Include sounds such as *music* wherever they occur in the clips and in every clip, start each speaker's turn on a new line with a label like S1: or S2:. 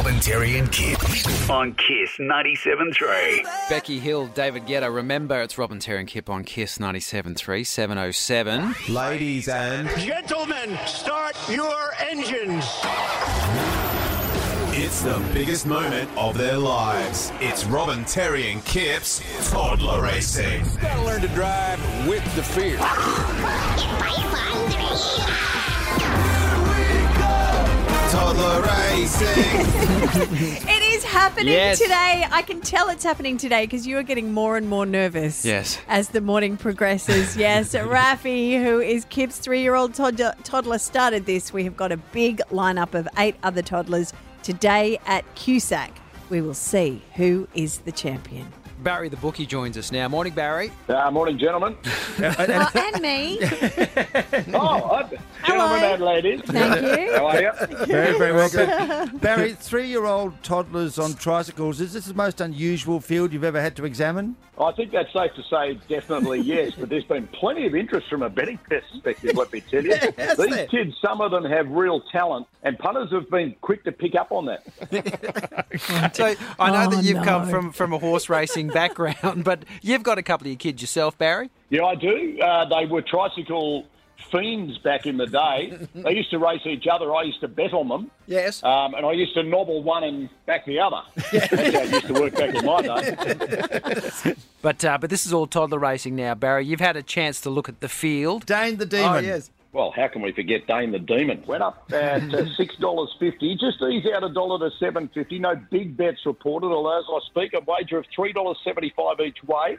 S1: Robin, Terry, and Kip on KIIS 97.3.
S2: Becky Hill, David Guetta. Remember, it's Robin Terry and Kip on KIIS 97.3, 707.
S3: Ladies and
S4: Gentlemen, start your engines.
S3: it's the biggest moment of their lives. It's Robin, Terry, and Kip's toddler racing.
S5: Gotta learn to drive with the fear.
S3: Toddler racing. *laughs*
S6: It is happening
S2: Yes.
S6: today. I can tell it's happening today because you are getting more and more nervous.
S2: Yes.
S6: As the morning progresses. *laughs* Yes. Rafi, who is Kip's three year old toddler, toddler, started this. We have got a big lineup of eight other toddlers today at Cusack. We will see who is the champion.
S2: Barry the bookie joins us now. Morning, Barry.
S7: Uh, morning, gentlemen. *laughs*
S6: Oh, and me. *laughs*
S7: Oh, *laughs* gentlemen and ladies.
S6: Thank you.
S7: How are you?
S8: Very, very well. Barry, three-year-old toddlers on tricycles. Is this the most unusual field you've ever had to examine?
S7: I think that's safe to say definitely yes, but there's been plenty of interest from a betting perspective, let me tell you.
S8: has
S7: These
S8: there?
S7: kids, some of them have real talent, and punters have been quick to pick up on that.
S2: So I know
S6: Oh,
S2: that you've come from, from a horse racing background, *laughs* but you've got a couple of your kids yourself, Barry.
S7: Yeah, I do. Uh, they were tricycle fiends back in the day. *laughs* They used to race each other. I used to bet on them.
S2: Yes.
S7: Um, and I used to nobble one and back the other. *laughs* That's how it used to work back in my day.
S2: But uh, but this is all toddler racing now, Barry. You've had a chance to look at the field.
S8: Dane the Demon.
S7: Well, how can we forget Dane the Demon? Went up at uh, *laughs* six dollars fifty. Just ease out a dollar to seven fifty. No big bets reported. Although as I speak, a wager of three dollars seventy five each way.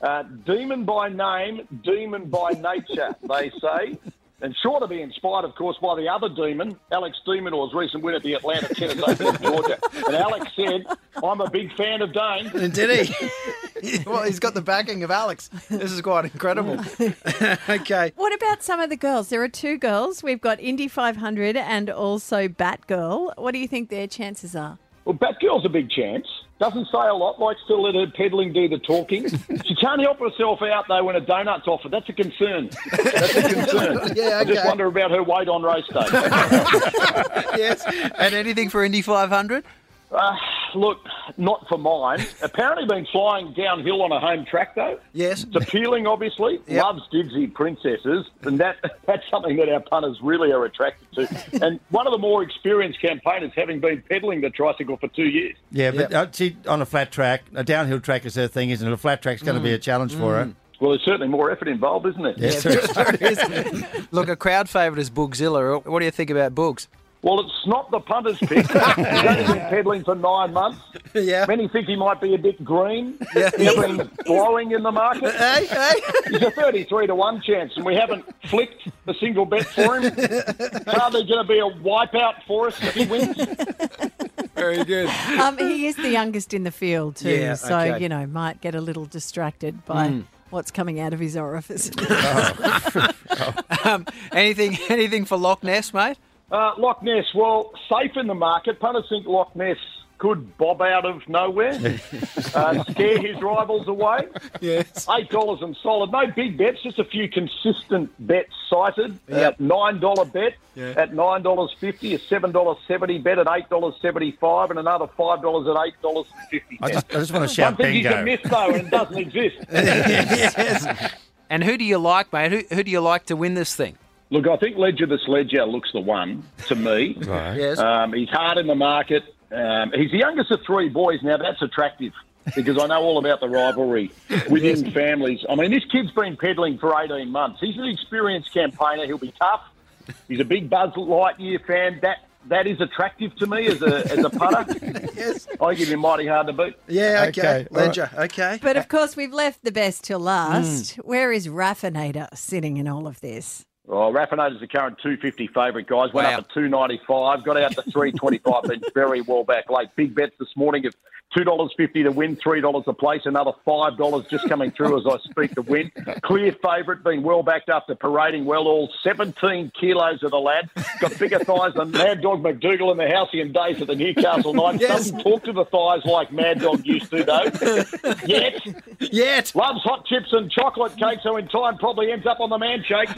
S7: Uh, demon by name, demon by nature, they say. And sure to be inspired, of course, by the other demon, Alex de Minaur's recent win at the Atlanta Tennis Open in Georgia. And Alex said, I'm a big fan of Dane.
S2: Did he? *laughs* *laughs* well, he's got the backing of Alex. This is quite incredible. *laughs* okay.
S6: What about some of the girls? There are two girls. We've got Indy 500 and also Batgirl. What do you think their chances are?
S7: Well, Batgirl's a big chance. Doesn't say a lot, likes to let her peddling do the talking. *laughs* she can't help herself out, though, when a donut's offered. That's a concern. That's a concern.
S2: Yeah,
S7: I just wonder about her weight on race day.
S2: yes. And anything for Indy 500?
S7: uh, look, not for mine. Apparently been flying downhill on a home track, though.
S2: Yes.
S7: It's appealing, obviously.
S2: Yep.
S7: Loves Disney princesses, and that *laughs* that's something that our punters really are attracted to. and one of the more experienced campaigners, having been peddling the tricycle for two years.
S8: Yeah, but uh, see, on a flat track, a downhill track is her thing, isn't it? A flat track's going to be a challenge for her.
S7: Well, there's certainly more effort involved, isn't it?
S8: Yes, *laughs*
S2: Look, a crowd favourite is Boogzilla. What do you think about Boogs?
S7: Well, it's not the punter's pick. *laughs* He's only been peddling for nine months.
S2: Yeah.
S7: Many think he might be a bit green. He's been blowing in the market. *laughs*
S2: Hey, hey.
S7: He's a 33 to 1 chance, and we haven't flicked a single bet for him. Are hardly going to be a wipeout for us if he wins.
S2: Very good.
S6: Um, he is the youngest in the field too,
S2: Yeah,
S6: so
S2: okay.
S6: you know might get a little distracted by what's coming out of his orifice. *laughs*
S2: Um, anything, anything for Loch Ness, mate?
S7: Uh, Loch Ness, well, safe in the market. Punters think Loch Ness could bob out of nowhere, *laughs* uh, scare his rivals away.
S2: Yes.
S7: Eight dollars and solid. No big bets, just a few consistent bets cited. At nine dollar bet at nine dollars fifty, a seven dollar seventy bet at eight dollars seventy five, and another five dollars at eight dollars fifty.
S8: I just, I just want to
S7: One
S8: shout
S7: thing you
S8: bingo.
S7: can miss though, and it doesn't exist. *laughs*
S2: yes. *laughs* And who do you like, mate? Who, who do you like to win this thing?
S7: Look, I think Ledger the Sledger looks the one to me. *laughs*
S8: Right.
S2: Yes.
S7: Um, he's hard in the market. Um, he's the youngest of three boys. Now that's attractive because I know all about the rivalry *laughs* within families. I mean, this kid's been peddling for 18 months. He's an experienced campaigner. He'll be tough. He's a big Buzz Lightyear fan. That that is attractive to me as a as a putter. *laughs*
S2: yes.
S7: I give him mighty hard to beat.
S2: Yeah,
S8: Okay,
S2: okay.
S8: all right.
S2: Ledger, okay.
S6: but of course, we've left the best till last. Where is Raffinator sitting in all of this?
S7: Oh, Raffinator's the current 250 favourite, guys. Went
S2: Wow.
S7: up to 295, got out to 325, been very well back late. Big bets this morning of $2.50 to win, $3 a place, another $5 just coming through as I speak to win. Clear favourite, been well backed after parading well all 17 kilos of the lad. Got bigger thighs than Mad Dog MacDougall in the halcyon days at the Newcastle Knights. Doesn't talk to the thighs like Mad Dog used to, though. Yet.
S2: Yet.
S7: Loves hot chips and chocolate cake, so in time probably ends up on the man shake.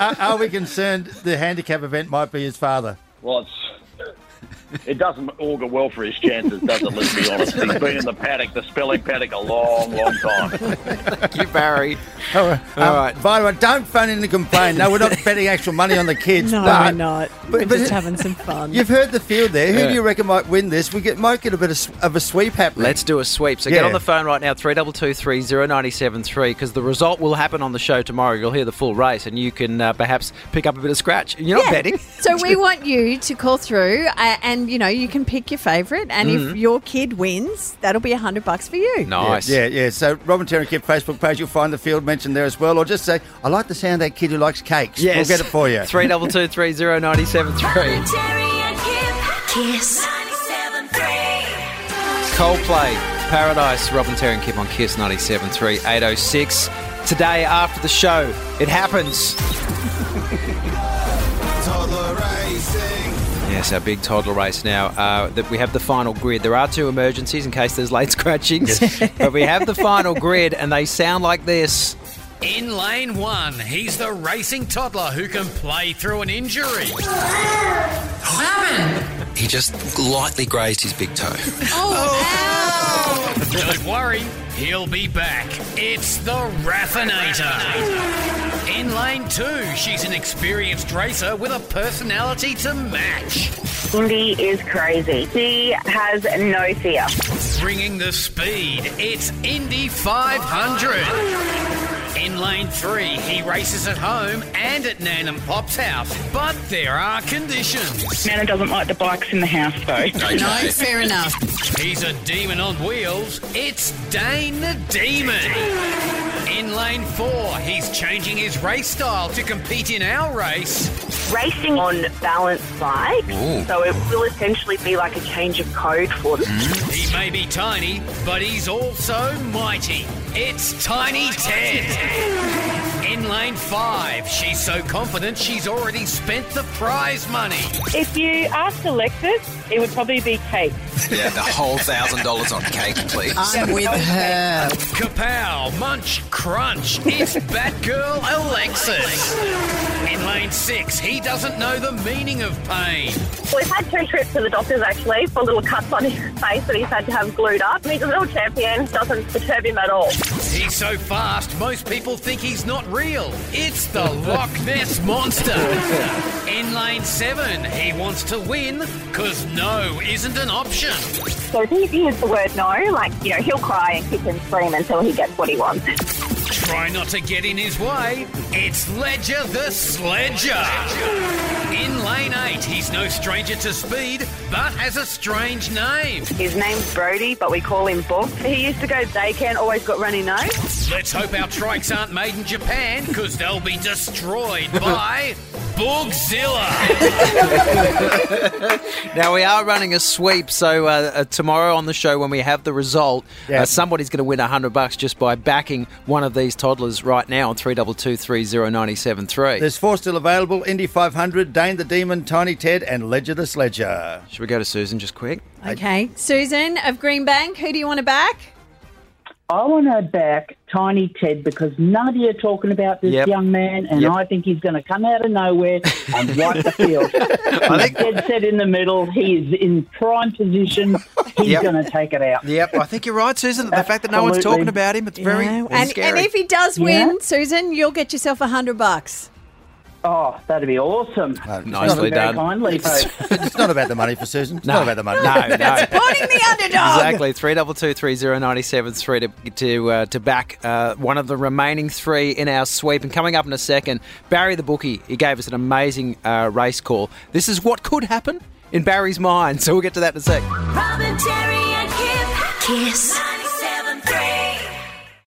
S8: Are, are we concerned the handicap event might be his father?
S7: Well, it's *laughs* it doesn't augur well for his chances, does it? Let's be *laughs* honest. He's been in the paddock, the spelling paddock, a long, long time.
S2: Thank you, Barry.
S8: All right.
S2: All
S8: Um,
S2: right.
S8: By the way, don't phone in to complain. No, we're not *laughs* betting actual money on the kids.
S6: No,
S8: but,
S6: we're not.
S8: but-
S6: we're
S8: but
S6: just having some fun.
S8: You've heard the field there. Who
S2: Yeah.
S8: do you reckon might win this? We get might get a bit of, of a sweep happening.
S2: Let's do a sweep. So get on the phone right now, 3223 0973, because the result will happen on the show tomorrow. You'll hear the full race and you can uh, perhaps pick up a bit of scratch. You're not
S6: Yeah.
S2: betting.
S6: So we want you to call through, uh, and you know you can pick your favourite, and
S2: Mm-hmm.
S6: if your kid wins, that'll be a hundred bucks for you.
S2: Nice.
S8: Yeah, yeah. So Robin Terry and Kip Facebook page, you'll find the field mentioned there as well. Or just say, I like the sound of that kid who likes cakes.
S2: Yes.
S8: We'll get it for you. *laughs*
S2: 3223 0973.
S9: KIIS 97.3.
S2: Coldplay, Paradise, Robin Terry and Kip on KIIS 97.3, 806. Today, after the show, it happens. *laughs*
S3: Toddler.
S2: Yes, our big toddler race now. Uh, that we have the final grid. There are two emergencies in case there's late scratchings, *laughs* but we have the final grid, and they sound like this.
S10: In lane one, he's the racing toddler who can play through an injury. happened?
S11: He just lightly grazed his big toe.
S10: Oh, *laughs* Don't worry, he'll be back. It's the Raffinator. In lane two, she's an experienced racer with a personality to match.
S12: Indy is crazy. He has no fear.
S10: Bringing the speed, it's Indy 500. In lane three, he races at home and at Nan and Pop's house, but there are conditions.
S12: Nana doesn't like the bikes in the house, though. *laughs*
S10: No, fair enough. He's a demon on wheels. It's Dane the Demon. In lane four, he's changing his race style to compete in our race.
S12: Racing on balanced bikes, so it will essentially be like a change of code for them. Hmm.
S10: He may be tiny, but he's also mighty. It's Tiny Ted. In lane five, she's so confident she's already spent the prize money.
S12: If you asked Alexis, it would probably be cake.
S11: Yeah, the whole thousand dollars on cake, please.
S10: I'm with her. Kapow, munch, crunch. It's Batgirl Alexis. In lane six, he doesn't know the meaning of pain.
S12: We've had two trips to the doctors actually for little cuts on his face that he's had to have glued up. He's a little champion, doesn't perturb him at all.
S10: He's so fast, most people think he's not real. It's the Loch Ness Monster. In lane seven, he wants to win because no isn't an option.
S12: So if he hears the word no, like, you know, he'll cry and kick and scream until he gets what he wants.
S10: Try not to get in his way. It's Ledger the Sledger. In lane eight, he's no stranger to speed, but has a strange name.
S12: His name's Brody, but we call him Bob. He used to go daycare and always got runny nose.
S10: Let's hope our trikes aren't made in Japan, because they'll be destroyed by *laughs* Boogzilla.
S2: Now, we are running a sweep, so uh, uh, tomorrow on the show, when we have the result,
S8: Yeah.
S2: uh, somebody's going to win 100 bucks just by backing one of these toddlers right now on 32230973.
S8: There's four still available Indy 500, Dane the Demon, Tiny Ted, and Ledger the Sledger.
S2: Should we go to Susan just quick?
S6: Okay, Susan of Greenbank, who do you want to back?
S13: I want to back Tiny Ted because none of you are talking about this
S2: Yep.
S13: young man, and
S2: Yep.
S13: I think he's going to come out of nowhere and wipe the field. He's dead set in the middle. He is in prime position. He's
S2: Yep.
S13: going to take it out.
S2: Yep, I think you're right, Susan. The fact that no one's talking about him, it's very
S6: Yeah,
S2: it's
S6: and,
S2: scary.
S6: and if he does
S13: Yeah.
S6: win, Susan, you'll get yourself a hundred bucks.
S13: Oh, that'd be awesome.
S2: Nicely
S13: Very
S2: done.
S13: kindly, folks. *laughs*
S8: It's not about the money for Susan. It's
S2: No.
S8: not about the money.
S2: No, no.
S6: Supporting the underdog.
S2: Exactly, three double two three zero ninety seven three to to uh, to back uh, one of the remaining three in our sweep. And coming up in a second, Barry the bookie, he gave us an amazing uh, race call. This is what could happen in Barry's mind. So we'll get to that in a sec.
S9: Robin, Terry, and Kip. Kiss